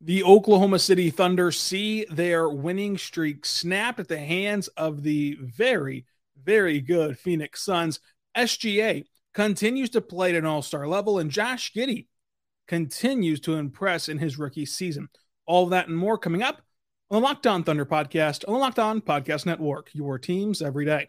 The Oklahoma City Thunder see their winning streak snapped at the hands of the very, very good Phoenix Suns. SGA continues to play at an all star level, and Josh Giddey continues to impress in his rookie season. All that and more coming up on the Locked On Thunder podcast on the Locked On Podcast Network, your teams every day.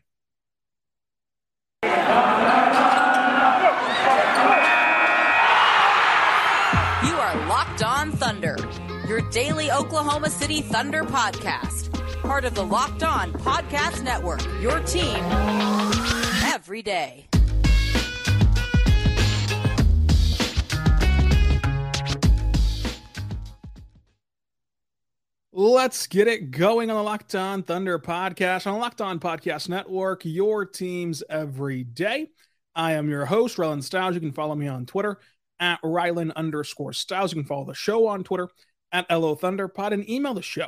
Daily Oklahoma City Thunder podcast. Part of the Locked On Podcast Network, your team every day. Let's get it going on the Locked On Thunder podcast on the Locked On Podcast Network, your teams every day. I am your host, Rylan Stiles. You can follow me on Twitter at Rylan underscore Stiles. You can follow the show on Twitter at LO Thunderpod and email the show,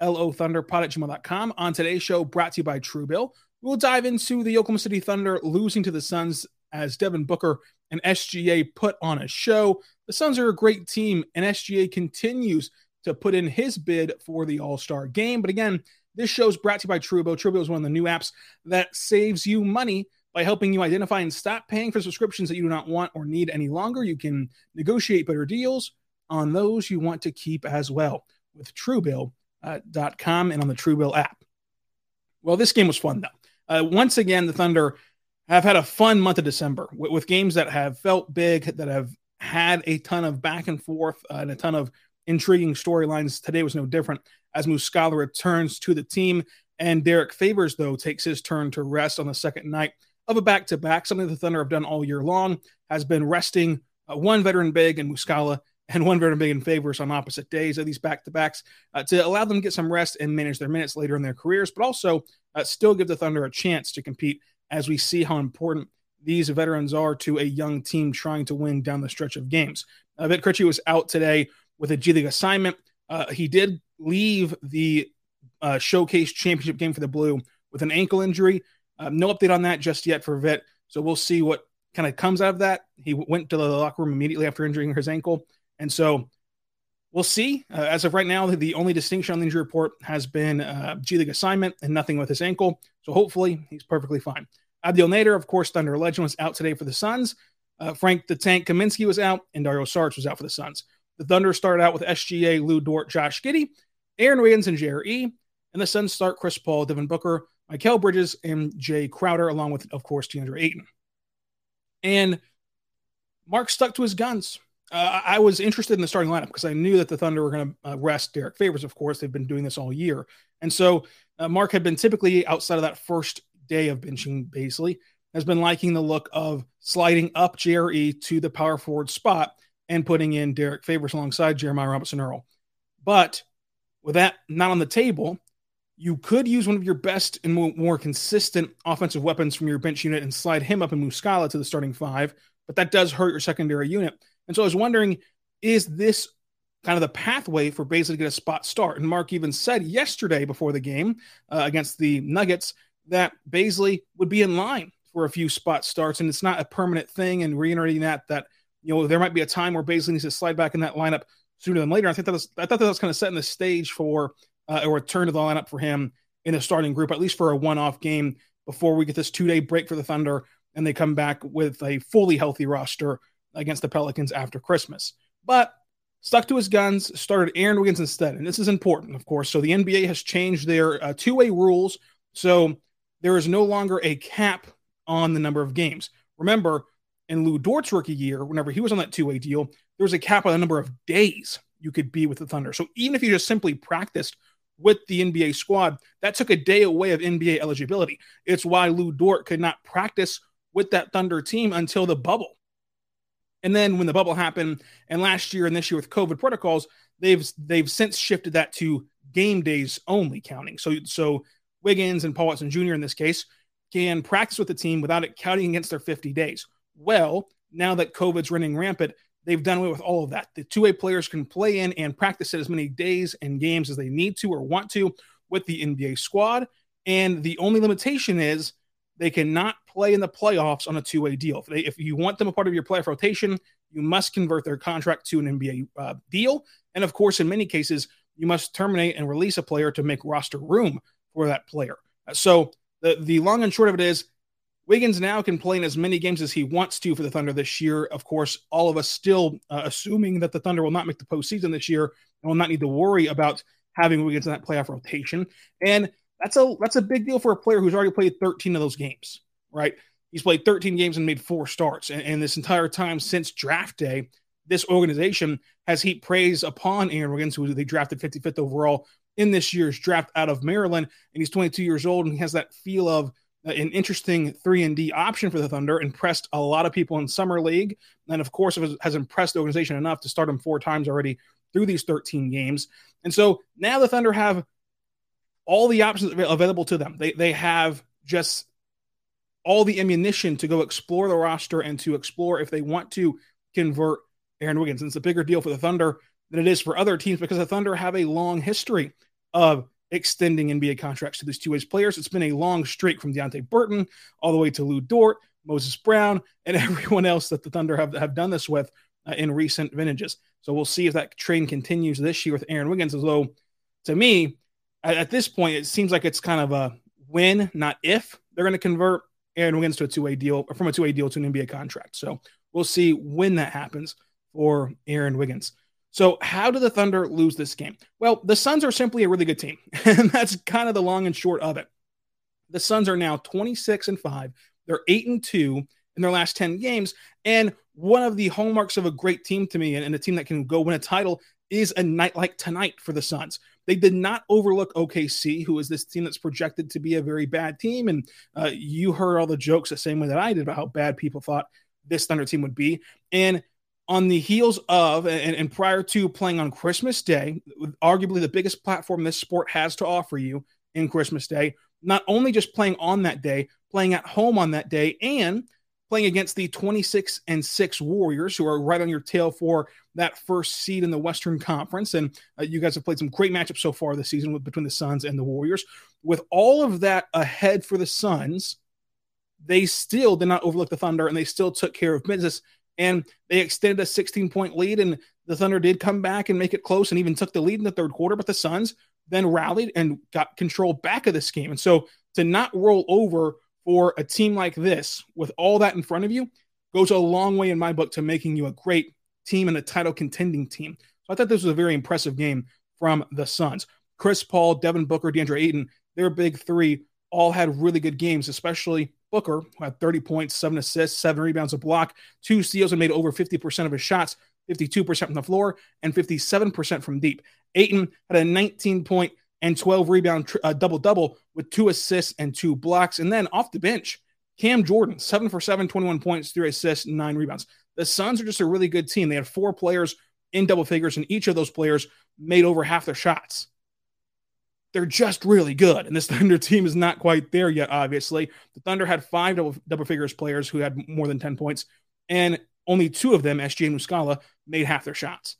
LO Thunderpod at gmail.com. On today's show, brought to you by Truebill, we'll dive into the Oklahoma City Thunder losing to the Suns as Devin Booker and SGA put on a show. The Suns are a great team, and SGA continues to put in his bid for the All Star game. But again, this show is brought to you by Truebill. Truebill is one of the new apps that saves you money by helping you identify and stop paying for subscriptions that you do not want or need any longer. You can negotiate better deals on those you want to keep as well with Truebill.com uh, and on the Truebill app. Well, this game was fun though. Uh, once again, the Thunder have had a fun month of December with, with, games that have felt big, that have had a ton of back and forth uh, and a ton of intriguing storylines. Today was no different as Muscala returns to the team. And Derrick Favors, though, takes his turn to rest on the second night of a back to back, something the Thunder have done all year long, has been resting uh, one veteran big and Muscala and one in favors on opposite days of these back to backs uh, to allow them to get some rest and manage their minutes later in their careers, but also uh, still give the Thunder a chance to compete as we see how important these veterans are to a young team trying to win down the stretch of games. Uh, Vit Krejci was out today with a G League assignment. Uh, he did leave the uh, showcase championship game for the Blue with an ankle injury. Um, no update on that just yet for Vit. So we'll see what kind of comes out of that. He went to the locker room immediately after injuring his ankle. And so we'll see. Uh, as of right now, the only distinction on the injury report has been uh, G League assignment and nothing with his ankle. So hopefully he's perfectly fine. Abdel Nader, of course, Thunder legend, was out today for the Suns. Uh, Frank the Tank Kaminsky was out, and Dario Saric was out for the Suns. The Thunder started out with SGA, Lu Dort, Josh Giddey, Aaron Wiggins, and JRE. And the Suns start Chris Paul, Devin Booker, Mikal Bridges, and Jay Crowder, along with, of course, DeAndre Ayton. And Mark stuck to his guns. Uh, I was interested in the starting lineup because I knew that the Thunder were going to uh, rest Derrick Favors. Of course, they've been doing this all year, and so uh, Mark had been typically outside of that first day of benching, basically has been liking the look of sliding up JRE to the power forward spot and putting in Derrick Favors alongside Jeremiah Robinson Earl. But with that not on the table, you could use one of your best and more, consistent offensive weapons from your bench unit and slide him up in Muscala to the starting five, but that does hurt your secondary unit. And so I was wondering, is this kind of the pathway for basically get a spot start? And Mark even said yesterday before the game uh, against the Nuggets that Bazley would be in line for a few spot starts, and it's not a permanent thing. And reiterating that that you know there might be a time where Bazley needs to slide back in that lineup sooner than later. I think that was, I thought that was kind of setting the stage for uh, a return to the lineup for him in a starting group, at least for a one-off game before we get this two-day break for the Thunder and they come back with a fully healthy roster against the Pelicans after Christmas. But stuck to his guns, started Aaron Wiggins instead, and this is important, of course. So the NBA has changed their uh, two-way rules, so there is no longer a cap on the number of games. Remember, in Lu Dort's rookie year, whenever he was on that two-way deal, there was a cap on the number of days you could be with the Thunder. So even if you just simply practiced with the NBA squad, that took a day away of NBA eligibility. It's why Lu Dort could not practice with that Thunder team until the bubble. And then when the bubble happened, and last year and this year with COVID protocols, they've they've since shifted that to game days only counting. So so Wiggins and Paul Watson Jr. in this case can practice with the team without it counting against their 50 days. Well, now that COVID's running rampant, they've done away with all of that. The two way players can play in and practice as many days and games as they need to or want to with the NBA squad. And the only limitation is they cannot play in the playoffs on a two way deal. If, they, if you want them a part of your playoff rotation, you must convert their contract to an NBA uh, deal. And of course, in many cases, you must terminate and release a player to make roster room for that player. So the, the long and short of it is Wiggins now can play in as many games as he wants to for the Thunder this year. Of course, all of us still uh, assuming that the Thunder will not make the postseason this year and will not need to worry about having Wiggins in that playoff rotation. And that's a that's a big deal for a player who's already played 13 of those games, right? He's played 13 games and made four starts. And, and this entire time since draft day, this organization has heaped praise upon Aaron Wiggins, who they drafted 55th overall in this year's draft out of Maryland. And he's 22 years old and he has that feel of an interesting 3 and D option for the Thunder, impressed a lot of people in summer league, and of course has impressed the organization enough to start him four times already through these 13 games. And so now the Thunder have all the options available to them. They they have just all the ammunition to go explore the roster and to explore if they want to convert Aaron Wiggins. And it's a bigger deal for the Thunder than it is for other teams because the Thunder have a long history of extending NBA contracts to these two ways players. It's been a long streak from Deonte Burton all the way to Lu Dort, Moses Brown, and everyone else that the Thunder have, have done this with uh, in recent vintages. So we'll see if that train continues this year with Aaron Wiggins. as Although, to me, at, at this point, it seems like it's kind of a when, not if, they're going to convert Aaron Wiggins to a two way deal, or from a two way deal to an NBA contract. So we'll see when that happens for Aaron Wiggins. So, how do the Thunder lose this game? Well, the Suns are simply a really good team. And that's kind of the long and short of it. The Suns are now 26 and 5. They're 8 and 2 in their last 10 games. And one of the hallmarks of a great team to me and, and a team that can go win a title is a night like tonight for the Suns. They did not overlook OKC, who is this team that's projected to be a very bad team. And uh, you heard all the jokes the same way that I did about how bad people thought this Thunder team would be. And on the heels of and, and, prior to playing on Christmas Day, arguably the biggest platform this sport has to offer you in Christmas Day, not only just playing on that day, playing at home on that day, and playing against the 26 and 6 Warriors, who are right on your tail for that first seed in the Western Conference. And uh, you guys have played some great matchups so far this season with, between the Suns and the Warriors. With all of that ahead for the Suns, they still did not overlook the Thunder and they still took care of business and they extended a 16 point lead. And the Thunder did come back and make it close and even took the lead in the third quarter. But the Suns then rallied and got control back of this game. And so to not roll over for a team like this with all that in front of you goes a long way in my book to making you a great team and a title contending team. So I thought this was a very impressive game from the Suns. Chris Paul, Devin Booker, DeAndre Ayton, their big three all had really good games, especially Booker, who had 30 points, seven assists, seven rebounds, a block, two steals, and made over 50% of his shots, 52% from the floor, and 57% from deep. Ayton had a 19 point and 12 rebound uh, double double with two assists and two blocks. And then off the bench, Cam Johnson, seven for seven, 21 points, three assists, nine rebounds. The Suns are just a really good team. They had four players in double figures, and each of those players made over half their shots they're just really good. And this Thunder team is not quite there yet, obviously. The Thunder had five double, double figures players who had more than 10 points, and only two of them, SGA and Muscala, made half their shots.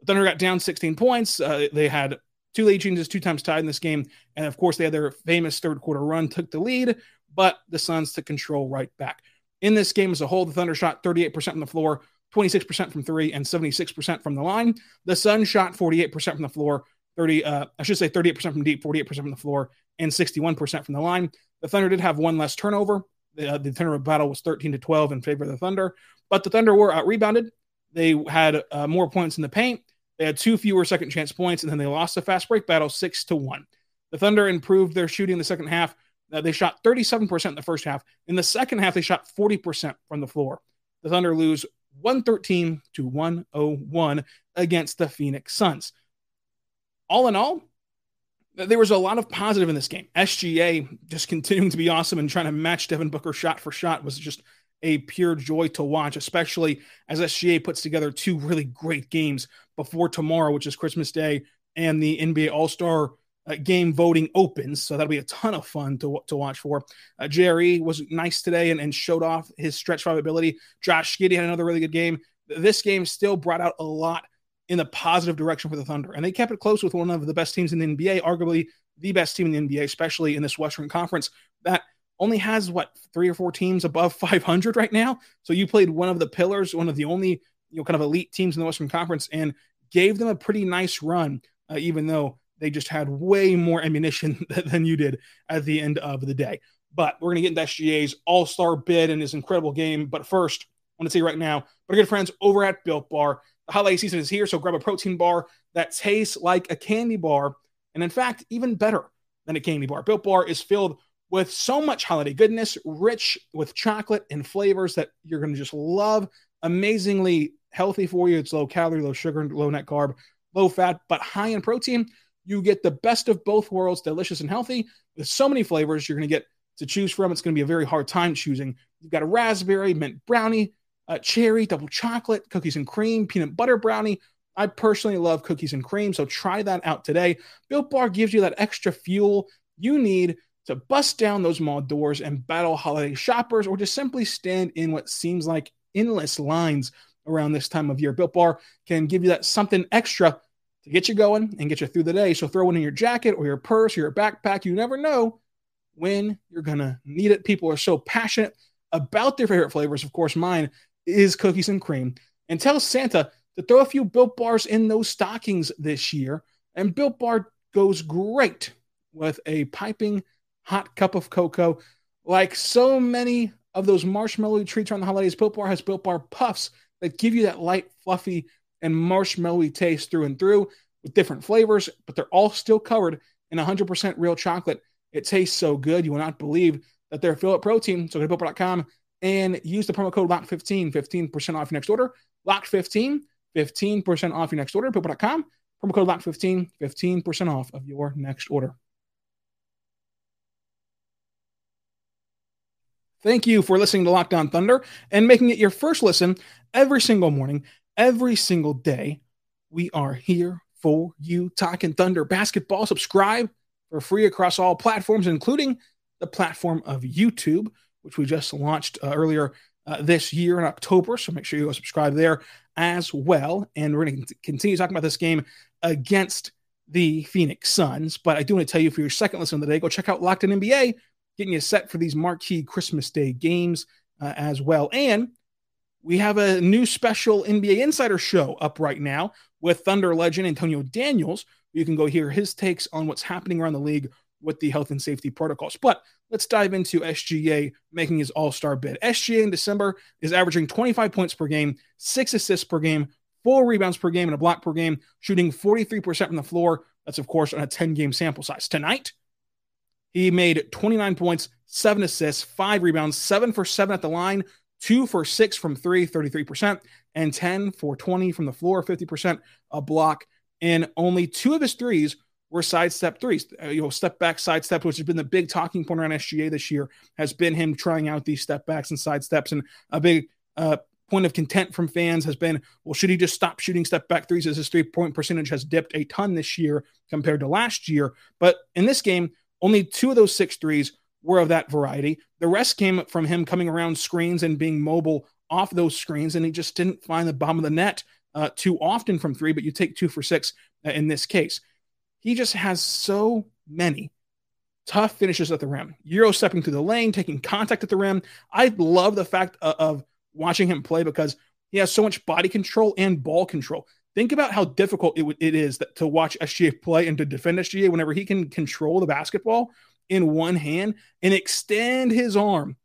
The Thunder got down 16 points. Uh, they had two lead changes, two times tied in this game. And of course, they had their famous third quarter run, took the lead, but the Suns took control right back. In this game as a whole, the Thunder shot 38% from the floor, 26% from three, and 76% from the line. The Suns shot 48% from the floor, 30, uh, I should say 38% from deep, 48% from the floor, and 61% from the line. The Thunder did have one less turnover. The, uh, the turnover battle was 13 to 12 in favor of the Thunder, but the Thunder were out rebounded. They had uh, more points in the paint. They had two fewer second chance points, and then they lost the fast break battle six to one. The Thunder improved their shooting in the second half. Uh, they shot 37% in the first half. In the second half, they shot 40% from the floor. The Thunder lose 113 to 101 against the Phoenix Suns all in all, there was a lot of positive in this game. SGA just continuing to be awesome and trying to match Devin Booker shot for shot was just a pure joy to watch, especially as SGA puts together two really great games before tomorrow, which is Christmas Day, and the NBA All Star uh, game voting opens. So that'll be a ton of fun to, to watch for. Uh, Jerry was nice today and, and showed off his stretch five ability. Josh Giddey had another really good game. This game still brought out a lot in the positive direction for the Thunder. And they kept it close with one of the best teams in the NBA, arguably the best team in the NBA, especially in this Western Conference that only has what three or four teams above 500 right now. So you played one of the pillars, one of the only you know, kind of elite teams in the Western Conference and gave them a pretty nice run, uh, even though they just had way more ammunition than you did at the end of the day. But we're going to get into SGA's All Star bid and his incredible game. But first, I want to say right now, our good friends over at Built Bar, the holiday season is here. So grab a protein bar that tastes like a candy bar. And in fact, even better than a candy bar. Built Bar is filled with so much holiday goodness, rich with chocolate and flavors that you're going to just love. Amazingly healthy for you. It's low calorie, low sugar, low net carb, low fat, but high in protein. You get the best of both worlds, delicious and healthy, with so many flavors you're going to get to choose from. It's going to be a very hard time choosing. You've got a raspberry, mint brownie, cherry, double chocolate, cookies and cream, peanut butter brownie. I personally love cookies and cream, so try that out today. Built Bar gives you that extra fuel you need to bust down those mall doors and battle holiday shoppers or just simply stand in what seems like endless lines around this time of year. Built Bar can give you that something extra to get you going and get you through the day. So throw it in your jacket or your purse or your backpack. You never know when you're going to need it. People are so passionate about their favorite flavors. Of course, mine is cookies and cream. And tell Santa to throw a few Built Bars in those stockings this year. And Built Bar goes great with a piping hot cup of cocoa. Like so many of those marshmallow treats around the holidays, Built Bar has Built Bar puffs that give you that light, fluffy, and marshmallowy taste through and through with different flavors, but they're all still covered in 100% real chocolate. It tastes so good. You will not believe that they're filled with protein. So go to BuiltBar.com and use the promo code LOCK15, 15% off your next order. LOCK15, 15% off your next order. BuiltBar.com, promo code LOCK15, 15% off of your next order. Thank you for listening to Locked On Thunder and making it your first listen every single morning, every single day. We are here for you talking Thunder basketball. Subscribe for free across all platforms, including the platform of YouTube, which we just launched uh, earlier uh, this year in October. So make sure you go subscribe there as well. And we're going to continue talking about this game against the Phoenix Suns. But I do want to tell you for your second listen of the day, go check out Locked In NBA getting you set for these marquee Christmas Day games uh, as well. And we have a new special NBA Insider show up right now with Thunder legend Antonio Daniels. You can go hear his takes on what's happening around the league with the health and safety protocols. But let's dive into SGA making his all star bid. SGA in December is averaging 25 points per game, six assists per game, four rebounds per game, and a block per game, shooting 43% from the floor. That's, of course, on a 10 game sample size. Tonight, he made 29 points, seven assists, five rebounds, seven for seven at the line, two for six from three, 33%, and 10 for 20 from the floor, 50% a block. And only two of his threes were sidestep threes. Uh, you know, step back, sidestep, which has been the big talking point around SGA this year, has been him trying out these step backs and side steps. And a big uh, point of content from fans has been, well, should he just stop shooting step back threes as his three point percentage has dipped a ton this year compared to last year? But in this game, only two of those six threes were of that variety. The rest came from him coming around screens and being mobile off those screens, and he just didn't find the bottom of the net uh, too often from three, but you take two for six uh, in this case. He just has so many tough finishes at the rim. Euro stepping through the lane, taking contact at the rim. I love the fact of, of watching him play because he has so much body control and ball control. Think about how difficult it, it is that, to watch SGA play and to defend SGA whenever he can control the basketball in one hand and extend his arm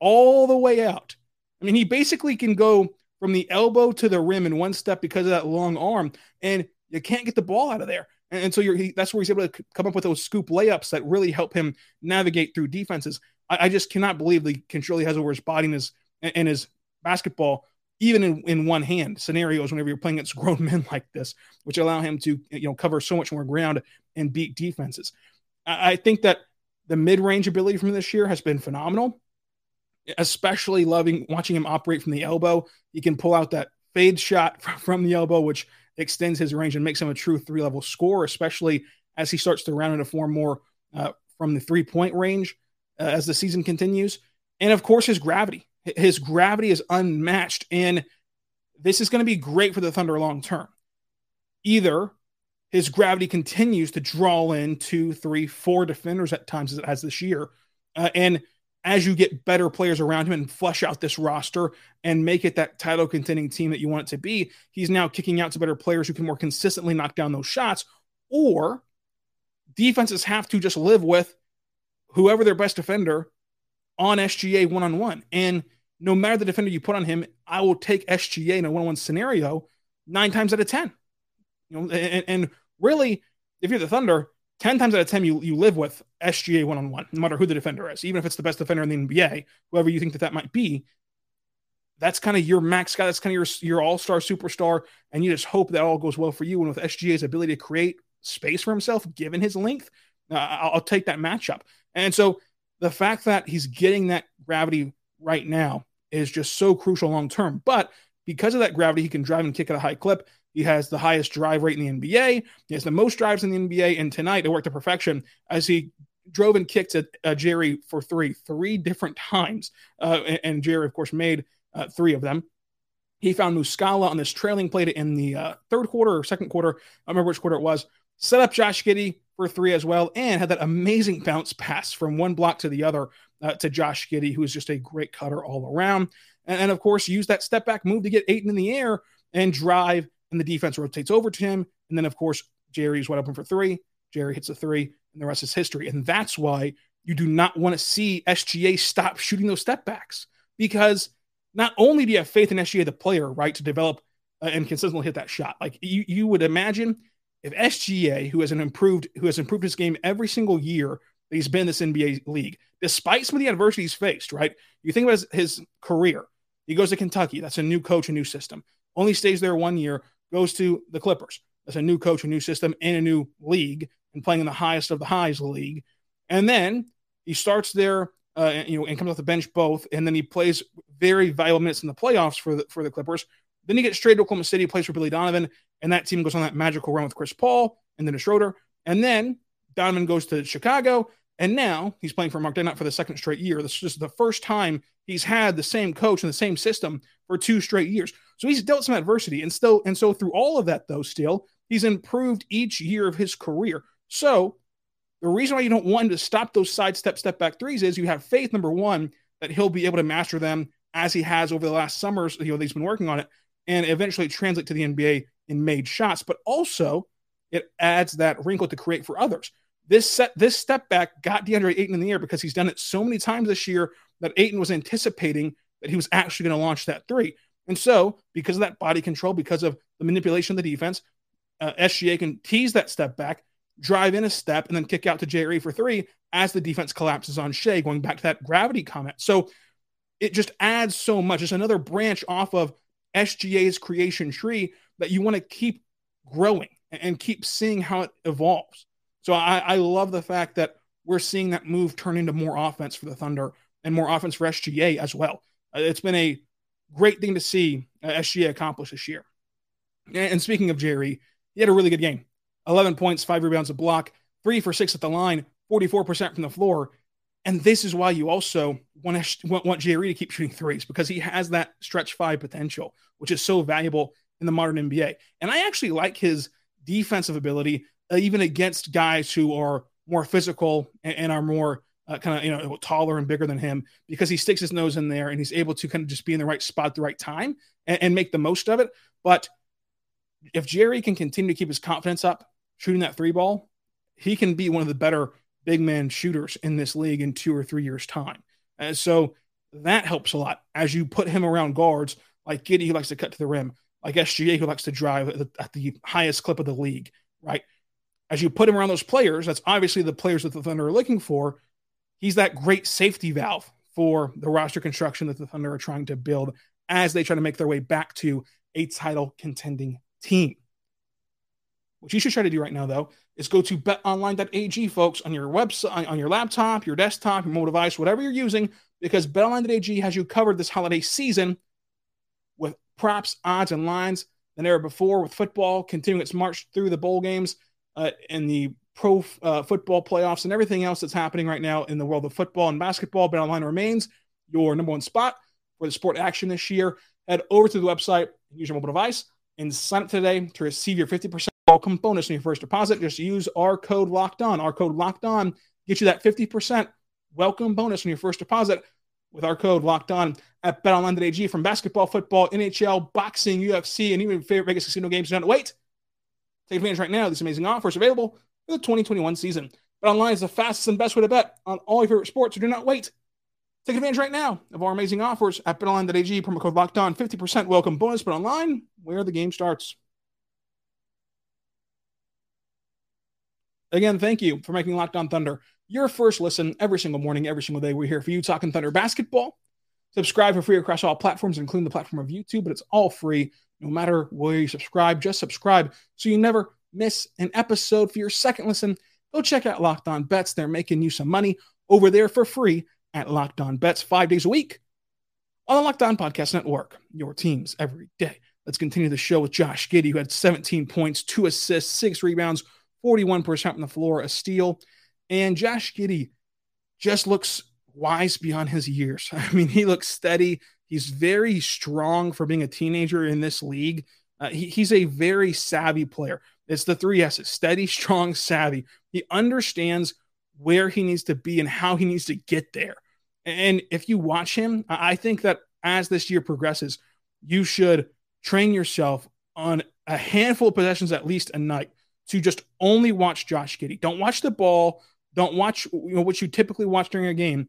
all the way out. I mean, he basically can go from the elbow to the rim in one step because of that long arm, and you can't get the ball out of there. And, and so he, that's where he's able to come up with those scoop layups that really help him navigate through defenses. I, I just cannot believe the control he has over his body and his, and his basketball even in, in one hand scenarios whenever you're playing against grown men like this, which allow him to you know cover so much more ground and beat defenses. I, I think that the mid-range ability from this year has been phenomenal, especially loving watching him operate from the elbow. He can pull out that fade shot from the elbow, which extends his range and makes him a true three-level scorer, especially as he starts to round into form more uh, from the three-point range uh, as the season continues. And of course, his gravity. His gravity is unmatched. And this is going to be great for the Thunder long term. Either his gravity continues to draw in two, three, four defenders at times as it has this year. Uh, and as you get better players around him and flush out this roster and make it that title contending team that you want it to be, he's now kicking out to better players who can more consistently knock down those shots. Or defenses have to just live with whoever their best defender on SGA one on one. And no matter the defender you put on him, I will take SGA in a one on one scenario nine times out of 10. You know, and, and really, if you're the Thunder, 10 times out of 10, you, you live with SGA one on one, no matter who the defender is, even if it's the best defender in the NBA, whoever you think that that might be. That's kind of your max guy. That's kind of your, your all star superstar. And you just hope that all goes well for you. And with SGA's ability to create space for himself, given his length, uh, I'll, I'll take that matchup. And so the fact that he's getting that gravity right now is just so crucial long term. But because of that gravity, he can drive and kick at a high clip. He has the highest drive rate in the NBA. He has the most drives in the NBA. And tonight it worked to perfection as he drove and kicked at uh, Jerry for three, three different times. Uh, and, and, Jerry, of course, made uh, three of them. He found Muscala on this trailing play in the uh, third quarter or second quarter. I remember which quarter it was. Set up Josh Giddey for three as well, and had that amazing bounce pass from one block to the other uh, to Josh Giddey, who is just a great cutter all around. And, and, of course, use that step back move to get Ayton in the air and drive, and the defense rotates over to him. And then, of course, Jerry's wide open for three. Jerry hits a three, and the rest is history. And that's why you do not want to see SGA stop shooting those step backs because not only do you have faith in SGA, the player, right, to develop uh, and consistently hit that shot, like you, you would imagine if SGA, who has an improved who has improved his game every single year that he's been in this NBA league, despite some of the adversity he's faced, right? You think about his, his career. He goes to Kentucky. That's a new coach, a new system. Only stays there one year. Goes to the Clippers. That's a new coach, a new system, and a new league, and playing in the highest of the highs league. And then he starts there, uh, you know, and comes off the bench both, and then he plays very valuable minutes in the playoffs for the for the Clippers. Then he gets straight to Oklahoma City, plays for Billy Donovan, and that team goes on that magical run with Chris Paul and then to Schroeder. And then Donovan goes to Chicago, and now he's playing for Mark Daigneault for the second straight year. This is the first time he's had the same coach and the same system for two straight years. So he's dealt some adversity, and still, and so through all of that, though, still he's improved each year of his career. So the reason why you don't want him to stop those sidestep step back threes is you have faith, number one, that he'll be able to master them as he has over the last summers. You know, he's been working on it, and eventually translate to the NBA in made shots, but also it adds that wrinkle to create for others. This set this step back got DeAndre Ayton in the air because he's done it so many times this year that Ayton was anticipating that he was actually going to launch that three. And so, because of that body control, because of the manipulation of the defense, uh, SGA can tease that step back, drive in a step, and then kick out to Jerry for three as the defense collapses on Shai, going back to that gravity comment. So it just adds so much. It's another branch off of SGA's creation tree that you want to keep growing and keep seeing how it evolves. So I, I love the fact that we're seeing that move turn into more offense for the Thunder and more offense for SGA as well. Uh, it's been a great thing to see uh, SGA accomplish this year. And, speaking of Jerry, he had a really good game 11 points, five rebounds, a block, three for six at the line, 44% from the floor. And this is why you also want, to, want, Jerry to keep shooting threes because he has that stretch five potential, which is so valuable in the modern NBA. And I actually like his defensive ability, uh, even against guys who are more physical and, and are more uh, kind of you know taller and bigger than him, because he sticks his nose in there and he's able to kind of just be in the right spot at the right time and, and make the most of it. But if Jerry can continue to keep his confidence up, shooting that three ball, he can be one of the better big man shooters in this league in two or three years' time. And so that helps a lot as you put him around guards like Giddey, who likes to cut to the rim, like SGA, who likes to drive at the, at the highest clip of the league, right? As you put him around those players, that's obviously the players that the Thunder are looking for. He's that great safety valve for the roster construction that the Thunder are trying to build as they try to make their way back to a title contending team. What you should try to do right now, though, is go to betonline.ag, folks, on your website, on your laptop, your desktop, your mobile device, whatever you're using, because betonline.ag has you covered this holiday season with props, odds, and lines than ever before with football continuing its march through the bowl games uh, and the pro uh, football playoffs and everything else that's happening right now in the world of football and basketball. betonline remains your number one spot for the sport action this year. Head over to the website, use your mobile device, and sign up today to receive your 50% welcome bonus on your first deposit. Just use our code locked on. Our code locked on gets you that 50% welcome bonus on your first deposit with our code locked on at betonline.ag from basketball, football, NHL, boxing, UFC, and even favorite Vegas casino games. Don't wait. Take advantage right now. These amazing offers available for the 2021 season. BetOnline is the fastest and best way to bet on all your favorite sports. So do not wait. Take advantage right now of our amazing offers at betonline.ag. Promo code locked on. 50% welcome bonus. BetOnline, where the game starts. Again, thank you for making Locked On Thunder your first listen every single morning, every single day. We're here for you talking Thunder basketball. Subscribe for free across all platforms, including the platform of YouTube, but it's all free no matter where you subscribe. Just subscribe so you never miss an episode. For your second listen, go check out Locked On Bets. They're making you some money over there for free at Locked On Bets five days a week on the Locked On Podcast Network. Your teams every day. Let's continue the show with Josh Giddey, who had 17 points, two assists, six rebounds, 41% from the floor, a steal. And Josh Giddey just looks wise beyond his years. I mean, he looks steady. He's very strong for being a teenager in this league. Uh, he, he's a very savvy player. It's the three S's steady, strong, savvy. He understands where he needs to be and how he needs to get there. And if you watch him, I think that as this year progresses, you should train yourself on a handful of possessions at least a night to just only watch Josh Giddey. Don't watch the ball. Don't watch you know what you typically watch during a game.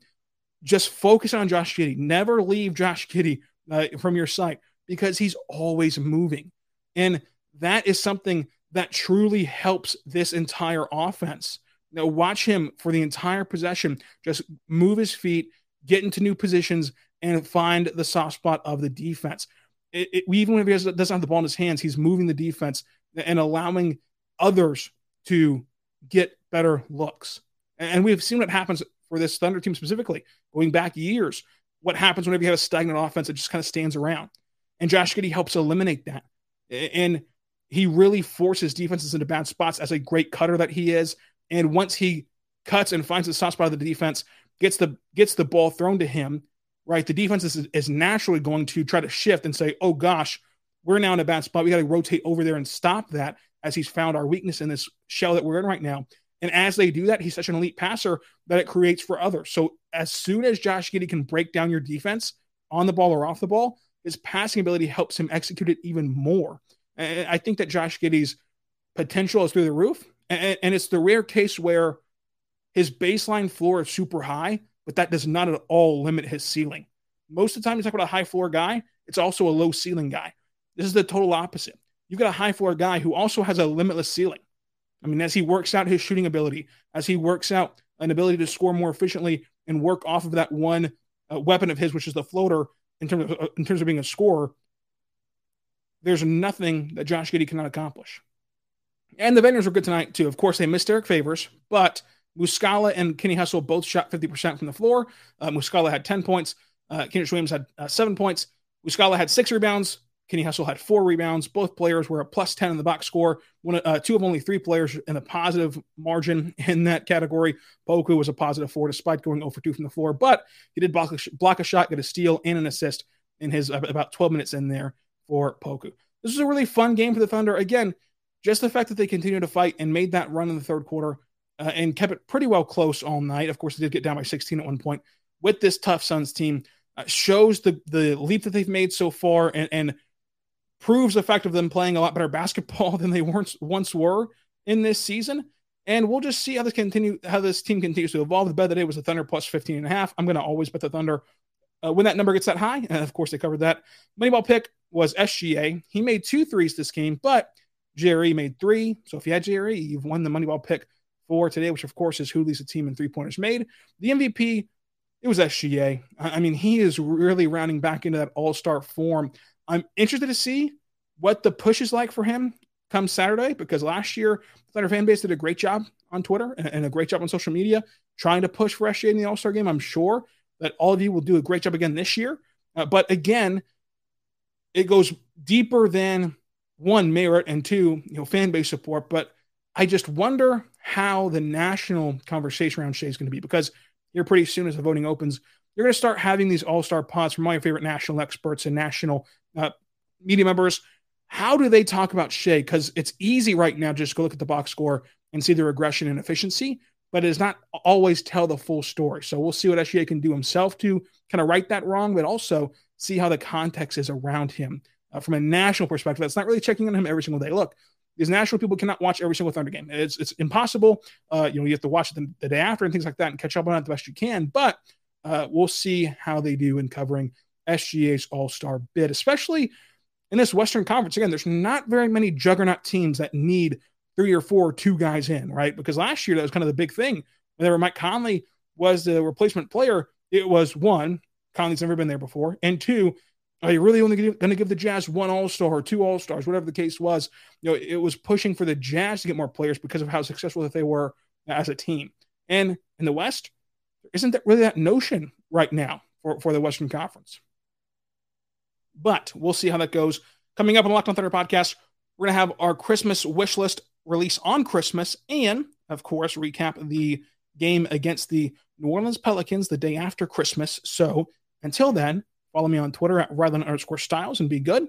Just focus on Josh Giddey. Never leave Josh Giddey uh, from your sight because he's always moving, and that is something that truly helps this entire offense. Now watch him for the entire possession. Just move his feet, get into new positions, and find the soft spot of the defense. It, it, even when he doesn't have the ball in his hands, he's moving the defense and allowing others to get better looks. And we've seen what happens for this Thunder team specifically, going back years. What happens whenever you have a stagnant offense that just kind of stands around? And Josh Giddey helps eliminate that. And he really forces defenses into bad spots as a great cutter that he is. And once he cuts and finds the soft spot of the defense, gets the gets the ball thrown to him, right? The defense is, is naturally going to try to shift and say, "Oh gosh, we're now in a bad spot. We got to rotate over there and stop that." As he's found our weakness in this shell that we're in right now, and as they do that, he's such an elite passer that it creates for others. So as soon as Josh Giddey can break down your defense on the ball or off the ball, his passing ability helps him execute it even more. And I think that Josh Giddey's potential is through the roof. And it's the rare case where his baseline floor is super high, but that does not at all limit his ceiling. Most of the time, you talk about a high floor guy, it's also a low ceiling guy. This is the total opposite. You've got a high floor guy who also has a limitless ceiling. I mean, as he works out his shooting ability, as he works out an ability to score more efficiently and work off of that one uh, weapon of his, which is the floater, in terms of uh, in terms of being a scorer, there's nothing that Josh Giddey cannot accomplish. And the vendors were good tonight too. Of course, they missed Derrick Favors, but Muscala and Kenny Hustle both shot 50% from the floor. Uh, Muscala had 10 points. Uh, Kenrich Williams had uh, seven points. Muscala had six rebounds. Kenny Hustle had four rebounds. Both players were a plus 10 in the box score. One, uh, two of only three players in the positive margin in that category. Poku was a positive four despite going 0 for 2 from the floor, but he did block a, block a shot, get a steal, and an assist in his about 12 minutes in there for Poku. This was a really fun game for the Thunder. Again, just the fact that they continued to fight and made that run in the third quarter uh, and kept it pretty well close all night. Of course, they did get down by 16 at one point with this tough Suns team. Uh, shows the the leap that they've made so far and, and proves of them playing a lot better basketball than they once once were in this season. And we'll just see how this continue how this team continues to evolve. The bet today was the Thunder plus 15 and a half. I'm going to always bet the Thunder uh, when that number gets that high. And of course, they covered that. Moneyball pick was SGA. He made two threes this game, but Jerry made three. So if you had Jerry, you've won the Moneyball pick for today, which of course is who leads the team in three pointers made. The MVP, it was SGA. I mean, he is really rounding back into that all star form. I'm interested to see what the push is like for him come Saturday because last year the Thunder fan base did a great job on Twitter and a great job on social media trying to push for SGA in the All Star game. I'm sure that all of you will do a great job again this year. Uh, but again, it goes deeper than one merit and two, you know, fan base support. But I just wonder how the national conversation around Shai is going to be because here pretty soon as the voting opens, you're going to start having these all star pods from my favorite national experts and national uh, media members. How do they talk about Shai? Because it's easy right now just go look at the box score and see the regression and efficiency. but it does not always tell the full story. So we'll see what SGA can do himself to kind of right that wrong, but also see how the context is around him uh, from a national perspective. That's not really checking on him every single day. Look, these national people cannot watch every single Thunder game. It's it's impossible. Uh, you know, you have to watch the, the, day after and things like that and catch up on it the best you can. But uh, we'll see how they do in covering SGA's All Star bid, especially in this Western Conference. Again, there's not very many juggernaut teams that need three or four two guys in, right? Because last year that was kind of the big thing. Whenever Mike Conley was the replacement player, it was one, Conley's never been there before, and two, are you really only going to give the Jazz one All Star or two All Stars, whatever the case was? You know, it was pushing for the Jazz to get more players because of how successful that they were as a team. And in the West, isn't that really that notion right now for, for the Western Conference? But we'll see how that goes. Coming up on the Locked On Thunder podcast, we're going to have our Christmas wish list release on Christmas and, of course, recap the game against the New Orleans Pelicans the day after Christmas. So until then, follow me on Twitter at Rylan underscore Stiles and be good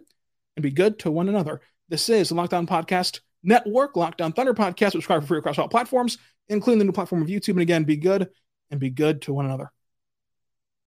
and be good to one another. This is the Locked On Podcast Network, Locked On Thunder Podcast. Subscribe for free across all platforms, including the new platform of YouTube. And again, be good and be good to one another.